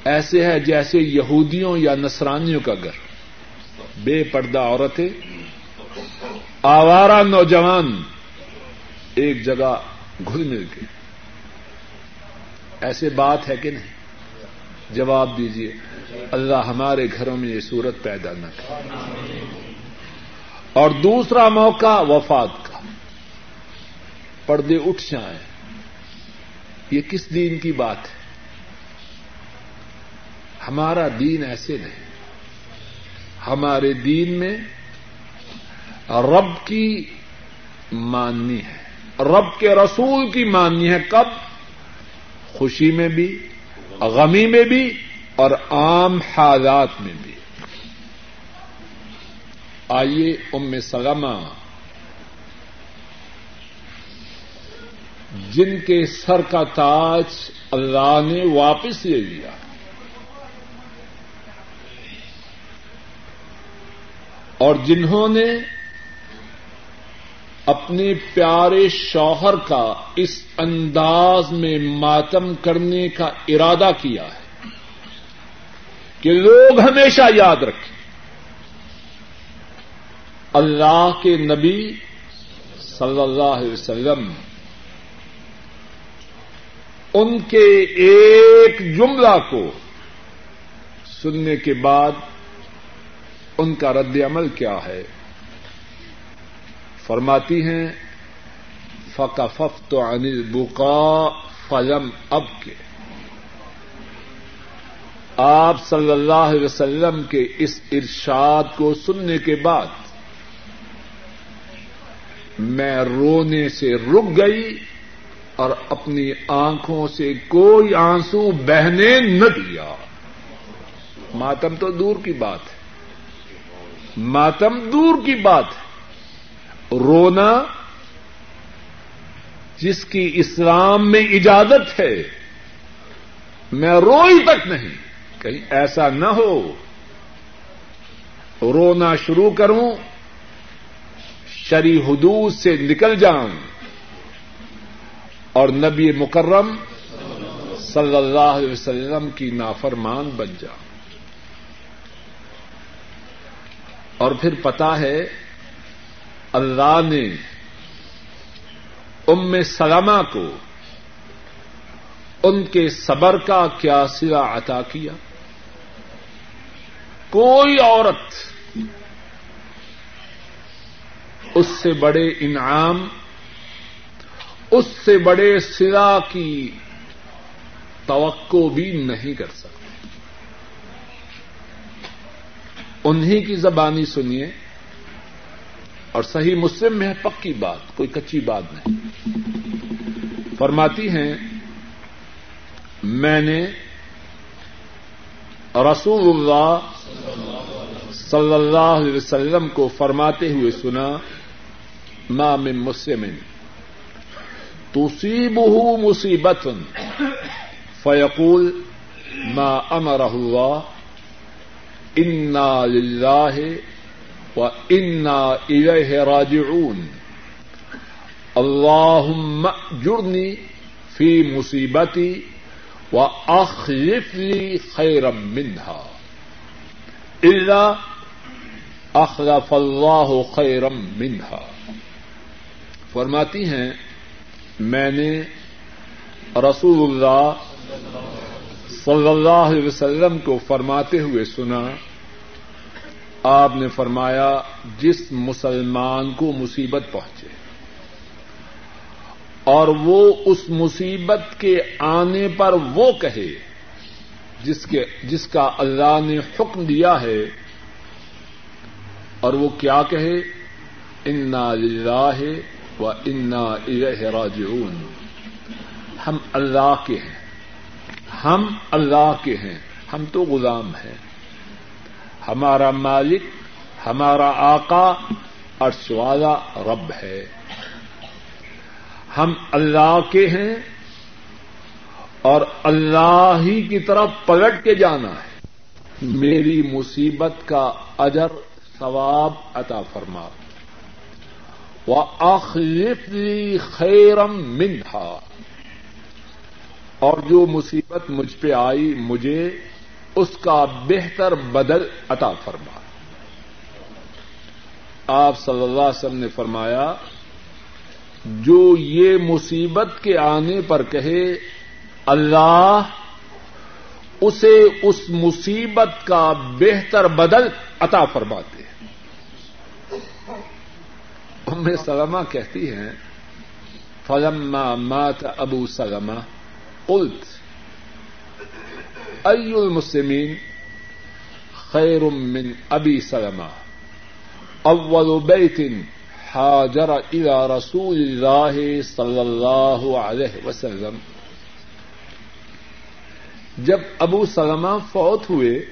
ایسے ہے جیسے یہودیوں یا نصرانیوں کا گھر۔ بے پردہ عورتیں، آوارہ نوجوان ایک جگہ گھل مل کے ایسے بات ہے کہ نہیں؟ جواب دیجیے اللہ ہمارے گھروں میں یہ صورت پیدا نہ کرے۔ اور دوسرا موقع وفات کا۔ پردے اٹھ جائیں۔ یہ کس دین کی بات ہے؟ ہمارا دین ایسے نہیں۔ ہمارے دین میں رب کی ماننی ہے۔ رب کے رسول کی ماننی ہے کب؟ خوشی میں بھی۔ غمی میں بھی اور عام حالات میں بھی۔ آئیے ام سلمہ۔ جن کے سر کا تاج اللہ نے واپس لے لیا۔ اور جنہوں نے اپنے پیارے شوہر کا اس انداز میں ماتم کرنے کا ارادہ کیا ہے کہ لوگ ہمیشہ یاد رکھیں۔ اللہ کے نبی صلی اللہ علیہ وسلم ان کے ایک جملہ کو سننے کے بعد ان کا رد عمل کیا ہے۔ فرماتی ہیں فقفف تو انل بکا فلم اب کے آپ صلی اللہ علیہ وسلم کے اس ارشاد کو سننے کے بعد میں رونے سے رک گئی اور اپنی آنکھوں سے کوئی آنسو بہنے نہ دیا۔ ماتم تو دور کی بات ہے۔ ماتم دور کی بات ہے۔ رونا جس کی اسلام میں اجازت ہے، میں روئی تک نہیں۔ کہیں ایسا نہ ہو۔ رونا شروع کروں شری حدود سے نکل جاؤں۔ اور نبی مکرم صلی اللہ علیہ وسلم کی نافرمان بن جاؤں۔ اور پھر پتا ہے اللہ نے ام سلامہ کو ان کے صبر کا کیا سلا عطا کیا؟ کوئی عورت اس سے بڑے انعام، اس سے بڑے سرا کی توقع بھی نہیں کر سکتے۔ انہیں کی زبانی سنیے۔ اور صحیح مسلم میں ہے، پکی بات، کوئی کچی بات نہیں۔ فرماتی ہیں، میں نے رسول اللہ صلی اللہ علیہ وسلم کو فرماتے ہوئے سنا، ما من مسلم تصيبه مصيبة فيقول ما أمره الله إنا لله وإنا إليه راجعون اللهم أجرني في مصيبتي وأخلف لي خيرا منها إلا أخلف الله خيرا منها فرماتی ہیں، میں نے رسول اللہ صلی اللہ علیہ وسلم کو فرماتے ہوئے سنا آپ نے فرمایا جس مسلمان کو مصیبت پہنچے اور وہ اس مصیبت کے آنے پر وہ کہے جس کے جس کا اللہ نے حکم دیا ہے اور وہ کیا کہے؟ انا للہ و انا راجعون ہم اللہ کے ہیں۔ ہم اللہ کے ہیں۔ ہم تو غلام ہیں۔ ہمارا مالک، ہمارا آقا عرش والا رب ہے۔ ہم اللہ کے ہیں اور اللہ ہی کی طرف پلٹ کے جانا ہے۔ میری مصیبت کا اجر ثواب عطا فرما۔ و آخری خیرم منہا اور جو مصیبت مجھ پہ آئی، مجھے اس کا بہتر بدل عطا فرما۔ آپ صلی اللہ علیہ وسلم نے فرمایا، جو یہ مصیبت کے آنے پر کہے، اللہ اسے اس مصیبت کا بہتر بدل عطا فرماتے ہیں۔ ام سلمہ کہتی ہیں، فلما مات ابو سلمہ، قلت ای المسلمین خیر من ابی سلمہ اول بیت حاجر الى رسول اللہ صلی اللہ علیہ وسلم. جب ابو سلمہ فوت ہوئے،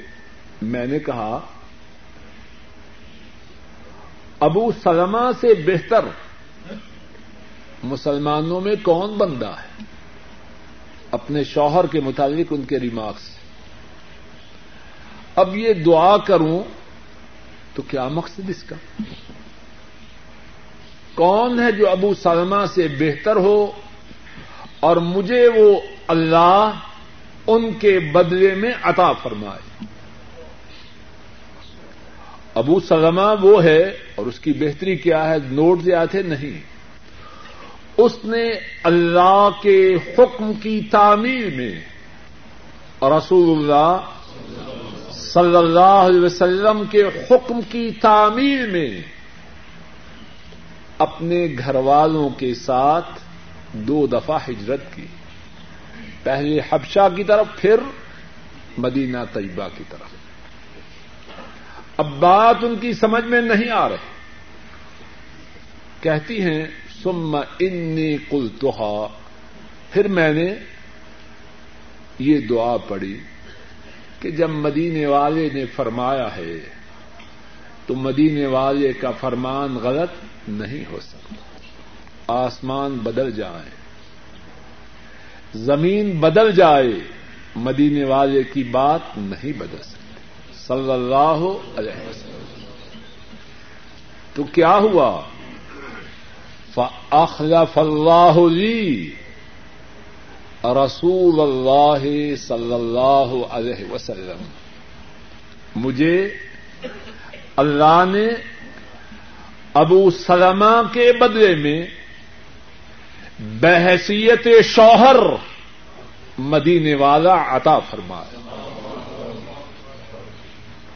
میں نے کہا، ابو سلمہ سے بہتر مسلمانوں میں کون بندہ ہے؟ اپنے شوہر کے متعلق ان کے ریمارکس۔ اب یہ دعا کروں تو کیا مقصد اس کا؟ کون ہے جو ابو سلمہ سے بہتر ہو اور مجھے وہ اللہ ان کے بدلے میں عطا فرمائے؟ ابو سلمہ وہ ہے اور اس کی بہتری کیا ہے؟ نوٹ سے آتے نہیں۔ اس نے اللہ کے حکم کی تعمیر میں رسول اللہ صلی اللہ علیہ وسلم کے حکم کی تعمیر میں اپنے گھر والوں کے ساتھ دو دفعہ ہجرت کی۔ پہلے حبشہ کی طرف، پھر مدینہ طیبہ کی طرف۔ اب بات ان کی سمجھ میں نہیں آ رہی۔ کہتی ہیں سم انی کل پھر میں نے یہ دعا پڑی کہ جب مدینے والے نے فرمایا ہے تو مدینے والے کا فرمان غلط نہیں ہو سکتا۔ آسمان بدل جائیں زمین بدل جائے، مدینے والے کی بات نہیں بدل سکتی۔ صلی اللہ علیہ وسلم۔ تو کیا ہوا؟ فخلف اللہ لی رسول اللہ صلی اللہ علیہ وسلم۔ مجھے اللہ نے ابو سلمہ کے بدلے میں بحثیت شوہر مدینے والا عطا فرمایا۔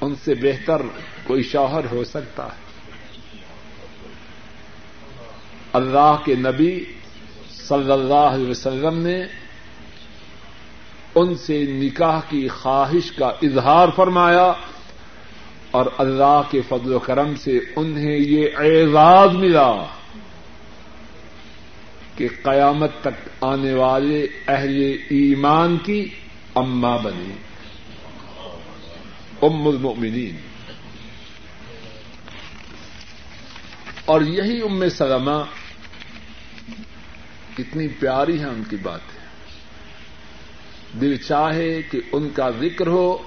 ان سے بہتر کوئی شوہر ہو سکتا ہے۔ اللہ کے نبی صلی اللہ علیہ وسلم نے ان سے نکاح کی خواہش کا اظہار فرمایا اور اللہ کے فضل و کرم سے انہیں یہ اعزاز ملا کہ قیامت تک آنے والے اہل ایمان کی اما بنی ام المؤمنین۔ اور یہی ام سلمہ کتنی پیاری ہے ان کی بات ہے دل چاہے کہ ان کا ذکر ہو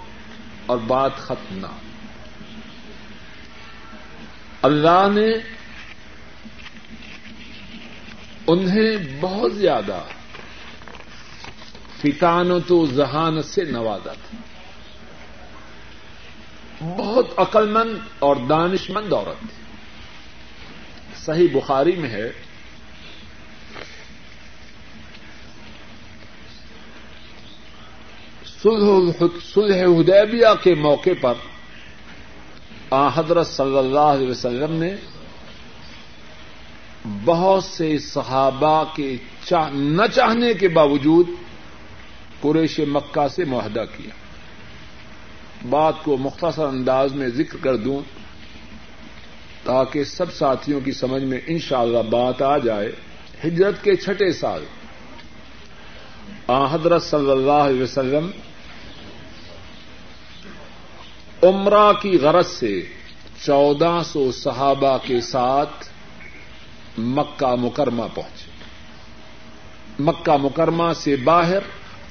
اور بات ختم نہ اللہ نے انہیں بہت زیادہ فٹانت و ذہانت سے نوازا تھا۔ بہت عقل مند اور دانش مند عورت تھی۔ صحیح بخاری میں ہے سلح حدیبیہ کے موقع پر آ، حضرت صلی اللہ علیہ وسلم نے بہت سے صحابہ کے نہ چاہنے کے باوجود قریش مکہ سے معاہدہ کیا۔ بات کو مختصر انداز میں ذکر کر دوں تاکہ سب ساتھیوں کی سمجھ میں انشاءاللہ بات آ جائے۔ ہجرت کے چھٹے سال آ، حضرت صلی اللہ علیہ وسلم عمرہ کی غرض سے چودہ سو صحابہ کے ساتھ مکہ مکرمہ پہنچے۔ مکہ مکرمہ سے باہر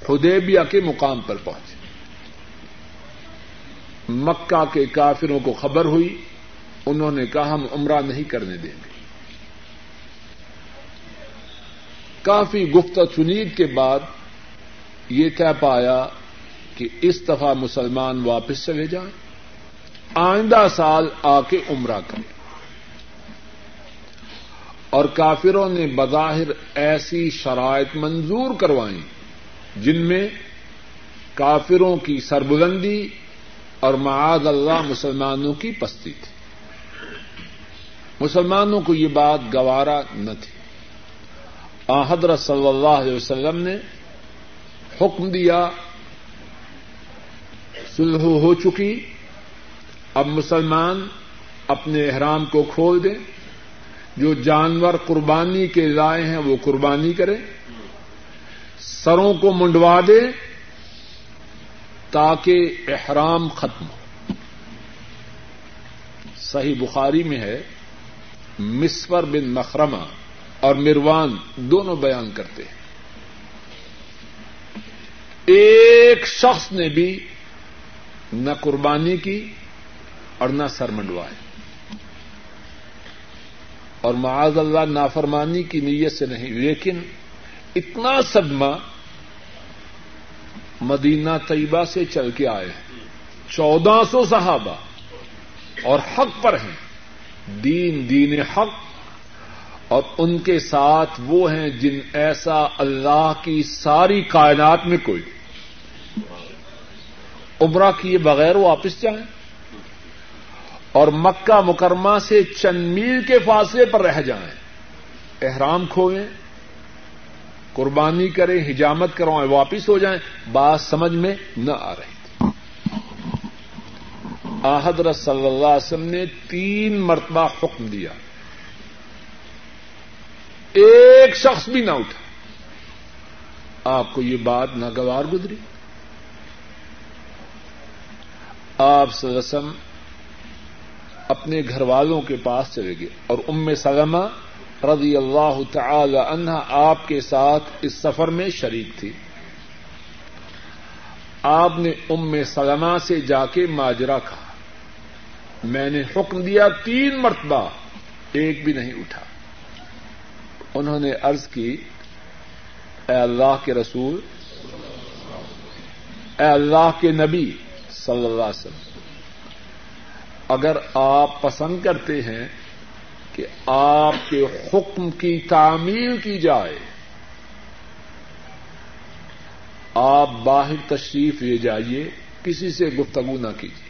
خدیبیہ کے مقام پر پہنچے۔ مکہ کے کافروں کو خبر ہوئی، انہوں نے کہا، ہم عمرہ نہیں کرنے دیں گے۔ کافی گفت چنید کے بعد یہ طے پایا کہ اس دفعہ مسلمان واپس چلے جائیں، آئندہ سال آ کے عمرہ کریں۔ اور کافروں نے بظاہر ایسی شرائط منظور کروائیں، جن میں کافروں کی سربلندی اور معاذ اللہ مسلمانوں کی پستی تھی۔ مسلمانوں کو یہ بات گوارا نہ تھی۔ حضرت صلی اللہ علیہ وسلم نے حکم دیا سلح ہو چکی، اب مسلمان اپنے احرام کو کھول دیں۔ جو جانور قربانی کے لائے ہیں، وہ قربانی کرے سروں کو منڈوا دے تاکہ احرام ختم ہو۔ صحیح بخاری میں ہے مسور بن مخرمہ اور مروان دونوں بیان کرتے ہیں۔ ایک شخص نے بھی نہ قربانی کی اور نہ سر منڈوائے۔ اور معاذ اللہ نافرمانی کی نیت سے نہیں، لیکن اتنا صدمہ مدینہ طیبہ سے چل کے آئے ہیں۔ چودہ سو صحابہ اور حق پر ہیں۔ دین دین حق۔ اور ان کے ساتھ وہ ہیں جن ایسا اللہ کی ساری کائنات میں کوئی عمرہ کیے بغیر واپس جائیں۔ اور مکہ مکرمہ سے چند میل کے فاصلے پر رہ جائیں۔ احرام کھوئیں، قربانی کریں، حجامت کروائیں، واپس ہو جائیں۔ بات سمجھ میں نہ آ رہی۔ تھی آحدر صلی اللہ علیہ وسلم نے تین مرتبہ حکم دیا۔ ایک شخص بھی نہ اٹھا۔ آپ کو یہ بات ناگوار گزری۔ آپ سلسم اپنے گھر والوں کے پاس چلے گئے اور ام سلمہ رضی اللہ تعالی عنہ آپ کے ساتھ اس سفر میں شریک تھی۔ آپ نے ام سلمہ سے جا کے ماجرا کہا۔ میں نے حکم دیا تین مرتبہ ایک بھی نہیں اٹھا۔ انہوں نے عرض کی، اے اللہ کے رسول، اے اللہ کے نبی صلی اللہ علیہ وسلم۔ اگر آپ پسند کرتے ہیں کہ آپ کے حکم کی تعمیل کی جائے، آپ باہر تشریف لے جائیے، کسی سے گفتگو نہ کیجیے۔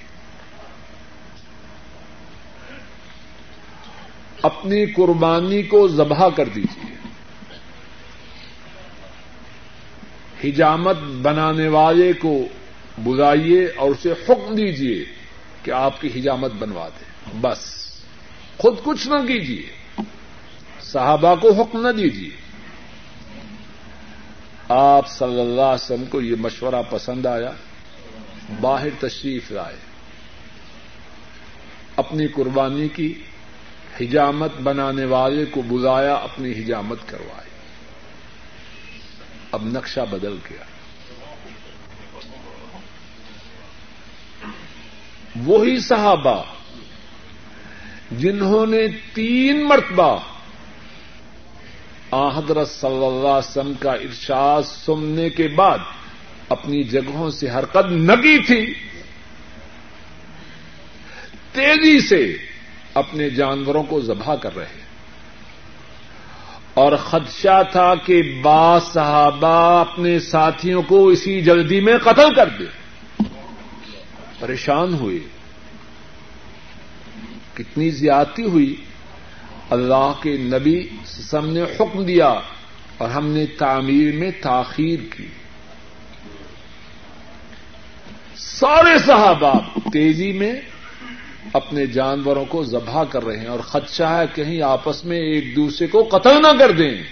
اپنی قربانی کو ذبح کر دیجیے۔ ہجامت بنانے والے کو بلائیے اور اسے حکم دیجیے کہ آپ کی ہجامت بنوا دے۔ بس۔ خود کچھ نہ کیجیے صحابہ کو حکم نہ دیجیے آپ صلی اللہ علیہ وسلم کو یہ مشورہ پسند آیا۔ باہر تشریف لائے۔ اپنی قربانی کی ہجامت بنانے والے کو بلایا، اپنی ہجامت کروائی اب نقشہ بدل گیا۔ وہی صحابہ جنہوں نے تین مرتبہ حضرت صلی اللہ علیہ وسلم کا ارشاد سننے کے بعد اپنی جگہوں سے حرکت نہ کی تھی، تیزی سے اپنے جانوروں کو ذبح کر رہے اور خدشہ تھا کہ بعض صحابہ اپنے ساتھیوں کو اسی جلدی میں قتل کر دے۔ پریشان ہوئے کتنی زیادتی ہوئی۔ اللہ کے نبی سم نے حکم دیا اور ہم نے تعمیر میں تاخیر کی۔ سارے صحابہ تیزی میں اپنے جانوروں کو ذبح کر رہے ہیں اور خدشہ ہے کہیں آپس میں ایک دوسرے کو قتل نہ کر دیں۔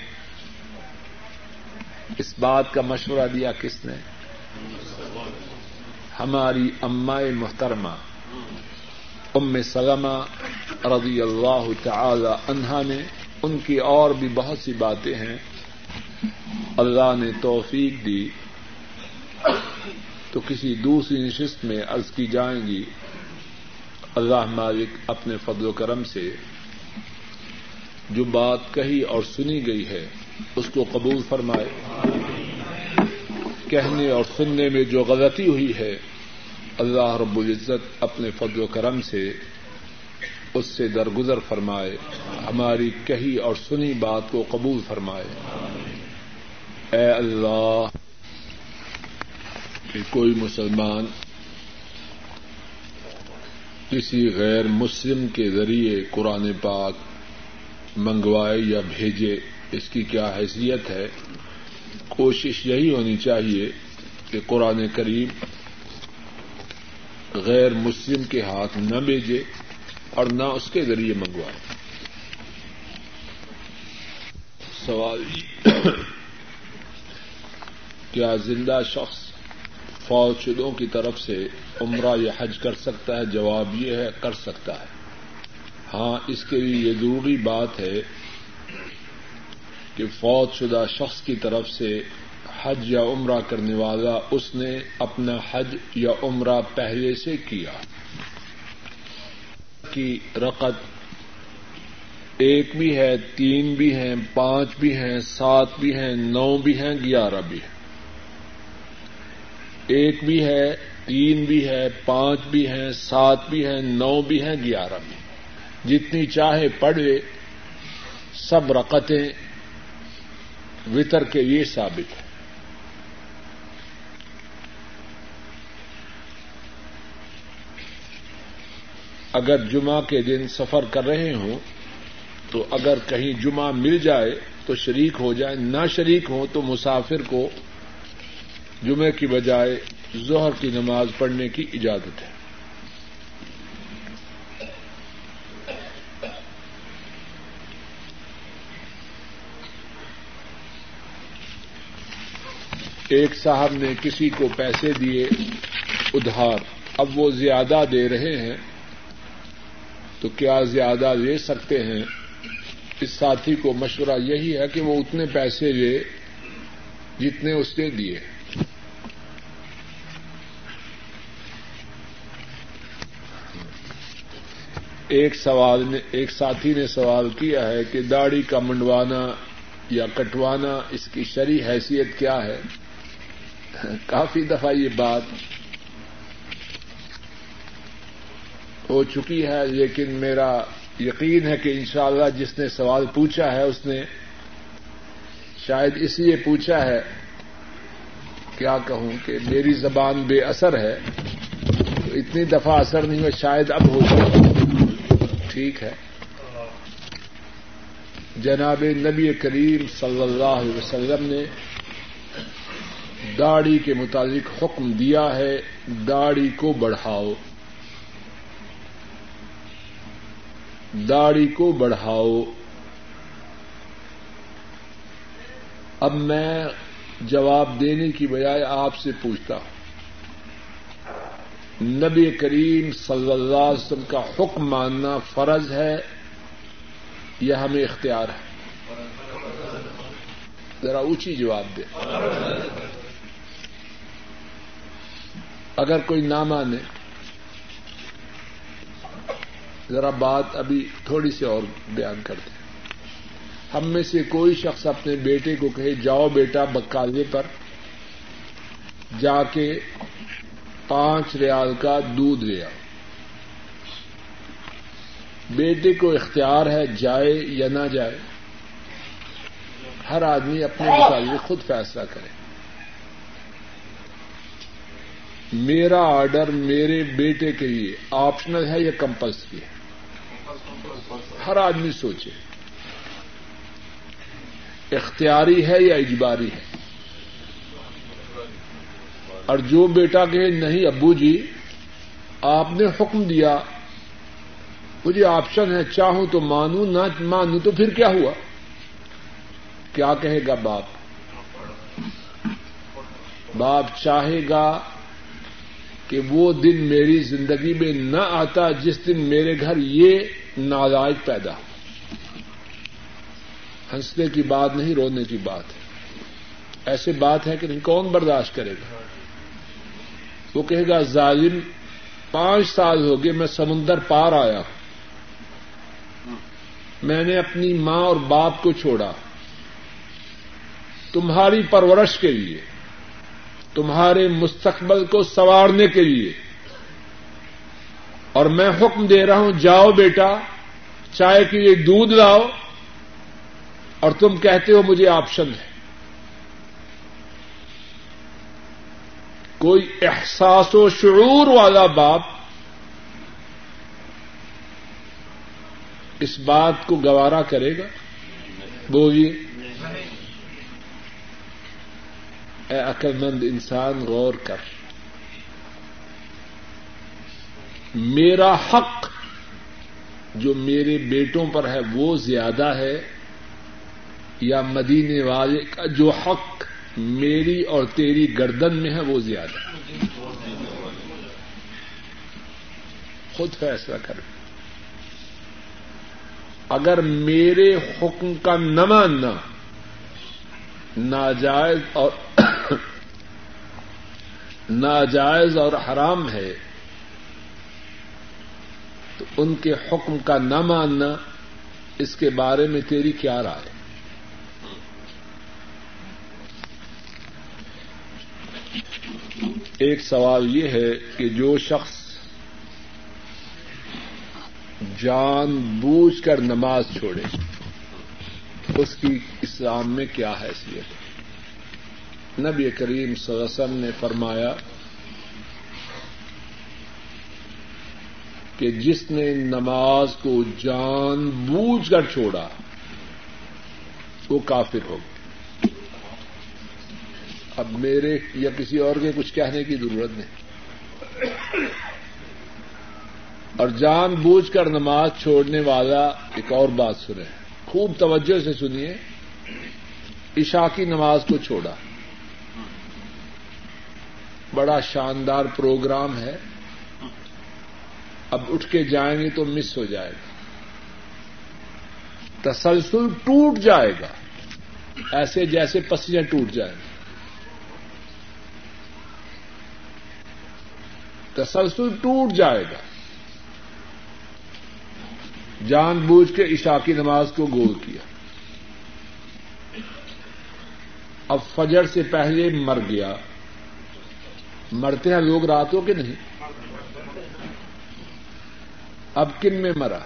اس بات کا مشورہ دیا کس نے؟ ہماری امائے محترمہ، ام سلمہ رضی اللہ تعالی عنہا نے، ان کی اور بھی بہت سی باتیں ہیں۔ اللہ نے توفیق دی۔ تو کسی دوسری نشست میں عرض کی جائیں گی۔ اللہ مالک اپنے فضل و کرم سے جو بات کہی اور سنی گئی ہے، اس کو قبول فرمائے۔ کہنے اور سننے میں جو غلطی ہوئی ہے، اللہ رب العزت اپنے فضل و کرم سے اس سے درگزر فرمائے، ہماری کہی اور سنی بات کو قبول فرمائے۔ اے اللہ، کہ کوئی مسلمان کسی غیر مسلم کے ذریعے قرآن پاک منگوائے یا بھیجے، اس کی کیا حیثیت ہے؟ کوشش یہی ہونی چاہیے کہ قرآن کریم غیر مسلم کے ہاتھ نہ بھیجے اور نہ اس کے ذریعے منگوائے۔ سوال جی۔ کیا زندہ شخص فوج شدوں کی طرف سے عمرہ یا حج کر سکتا ہے؟ جواب یہ ہے، کر سکتا ہے۔ ہاں اس کے لیے یہ ضروری بات ہے کہ فوج شدہ شخص کی طرف سے حج یا عمرہ کرنے والا اس نے اپنا حج یا عمرہ پہلے سے کیا۔ کی رقط ایک بھی ہے، تین بھی ہیں، پانچ بھی ہیں، سات بھی ہیں، نو بھی ہیں، گیارہ بھی ہیں۔ ایک بھی ہے، تین بھی ہے، پانچ بھی ہیں، سات بھی ہیں، نو بھی ہیں، گیارہ بھی جتنی چاہے پڑھے، سب رقطیں وطر کے لیے ثابت ہے۔ اگر جمعہ کے دن سفر کر رہے ہوں، تو اگر کہیں جمعہ مل جائے تو شریک ہو جائے نہ شریک ہوں تو مسافر کو جمعے کی بجائے ظہر کی نماز پڑھنے کی اجازت ہے۔ ایک صاحب نے کسی کو پیسے دیے، ادھار۔ اب وہ زیادہ دے رہے ہیں، تو کیا زیادہ لے سکتے ہیں؟ اس ساتھی کو مشورہ یہی ہے کہ وہ اتنے پیسے لے جتنے اس نے دیے۔ ایک سوال نے، ایک ساتھی نے سوال کیا ہے کہ داڑھی کا منڈوانا یا کٹوانا، اس کی شری حیثیت کیا ہے؟ کافی دفعہ یہ بات ہو چکی ہے، لیکن میرا یقین ہے کہ انشاءاللہ جس نے سوال پوچھا ہے، اس نے شاید اس لیے پوچھا ہے کیا کہوں کہ میری زبان بے اثر ہے، تو اتنی دفعہ اثر نہیں ہوا شاید اب ہو جائے۔ ٹھیک ہے۔ جناب نبی کریم صلی اللہ علیہ وسلم نے داڑھی کے متعلق حکم دیا ہے، داڑھی کو بڑھاؤ۔ داڑھی کو بڑھاؤ۔ اب میں جواب دینے کی بجائے آپ سے پوچھتا ہوں۔ نبی کریم صلی اللہ علیہ وسلم کا حکم ماننا فرض ہے یا ہمیں اختیار ہے؟ ذرا اونچی جواب دے۔ اگر کوئی نہ مانے، ذرا بات ابھی تھوڑی سی اور بیان کرتے ہم میں سے کوئی شخص اپنے بیٹے کو کہے، جاؤ بیٹا بکالے پر، جا کے پانچ ریال کا دودھ لے آؤ۔ بیٹے کو اختیار ہے جائے یا نہ جائے، ہر آدمی اپنے مطابق خود فیصلہ کرے۔ میرا آرڈر میرے بیٹے کے لیے آپشنل ہے یا کمپلسری ہے؟ ہر آدمی سوچے۔ اختیاری ہے یا اجباری ہے؟ اور جو بیٹا کہ نہیں ابو جی آپ نے حکم دیا۔ مجھے آپشن ہے، چاہوں تو مانوں، نہ مانوں تو پھر کیا ہوا؟ کیا کہے گا باپ؟ باپ چاہے گا کہ وہ دن میری زندگی میں نہ آتا جس دن میرے گھر یہ ناجائز پیدا ہو۔ ہنسنے کی بات نہیں، رونے کی بات ہے۔ ایسے بات ہے کہ نہیں، کون برداشت کرے گا؟ وہ کہے گا، ظالم، پانچ سال ہو گئے، میں سمندر پار آیا میں نے اپنی ماں اور باپ کو چھوڑا۔ تمہاری پرورش کے لیے۔ تمہارے مستقبل کو سنوارنے کے لیے۔ اور میں حکم دے رہا ہوں، جاؤ بیٹا، چائے کے لیے دودھ لاؤ، اور تم کہتے ہو مجھے آپشن ہے۔ کوئی احساس و شعور والا باپ اس بات کو گوارا کرے گا؟ بولیے۔ اے عقل مند انسان، غور کر۔ میرا حق جو میرے بیٹوں پر ہے، وہ زیادہ ہے۔ یا مدینے والے کا جو حق میری اور تیری گردن میں ہے، وہ زیادہ ہے۔ خود فیصلہ کر۔ اگر میرے حکم کا نہ ماننا، ناجائز اور ناجائز اور حرام ہے، تو ان کے حکم کا نہ ماننا اس کے بارے میں تیری کیا رائے؟ ایک سوال یہ ہے کہ جو شخص جان بوجھ کر نماز چھوڑے، اس کی اسلام میں کیا حیثیت ہے؟ نبی کریم صلی اللہ علیہ وسلم نے فرمایا کہ جس نے نماز کو جان بوجھ کر چھوڑا، وہ کافر ہوگا اب میرے یا کسی اور کے کچھ کہنے کی ضرورت نہیں۔ اور جان بوجھ کر نماز چھوڑنے والا ایک اور بات سنے خوب توجہ سے سنیے، عشاء کی نماز کو چھوڑا۔ بڑا شاندار پروگرام ہے۔ اب اٹھ کے جائیں گے تو مس ہو جائے گا۔ تسلسل ٹوٹ جائے گا۔ ایسے جیسے پسیاں ٹوٹ جائیں۔ گے تسلسل ٹوٹ جائے گا۔ جان بوجھ کے عشاء کی نماز کو گول کیا۔ اب فجر سے پہلے مر گیا۔ مرتے ہیں لوگ راتوں کے نہیں۔ اب کن میں مرا؟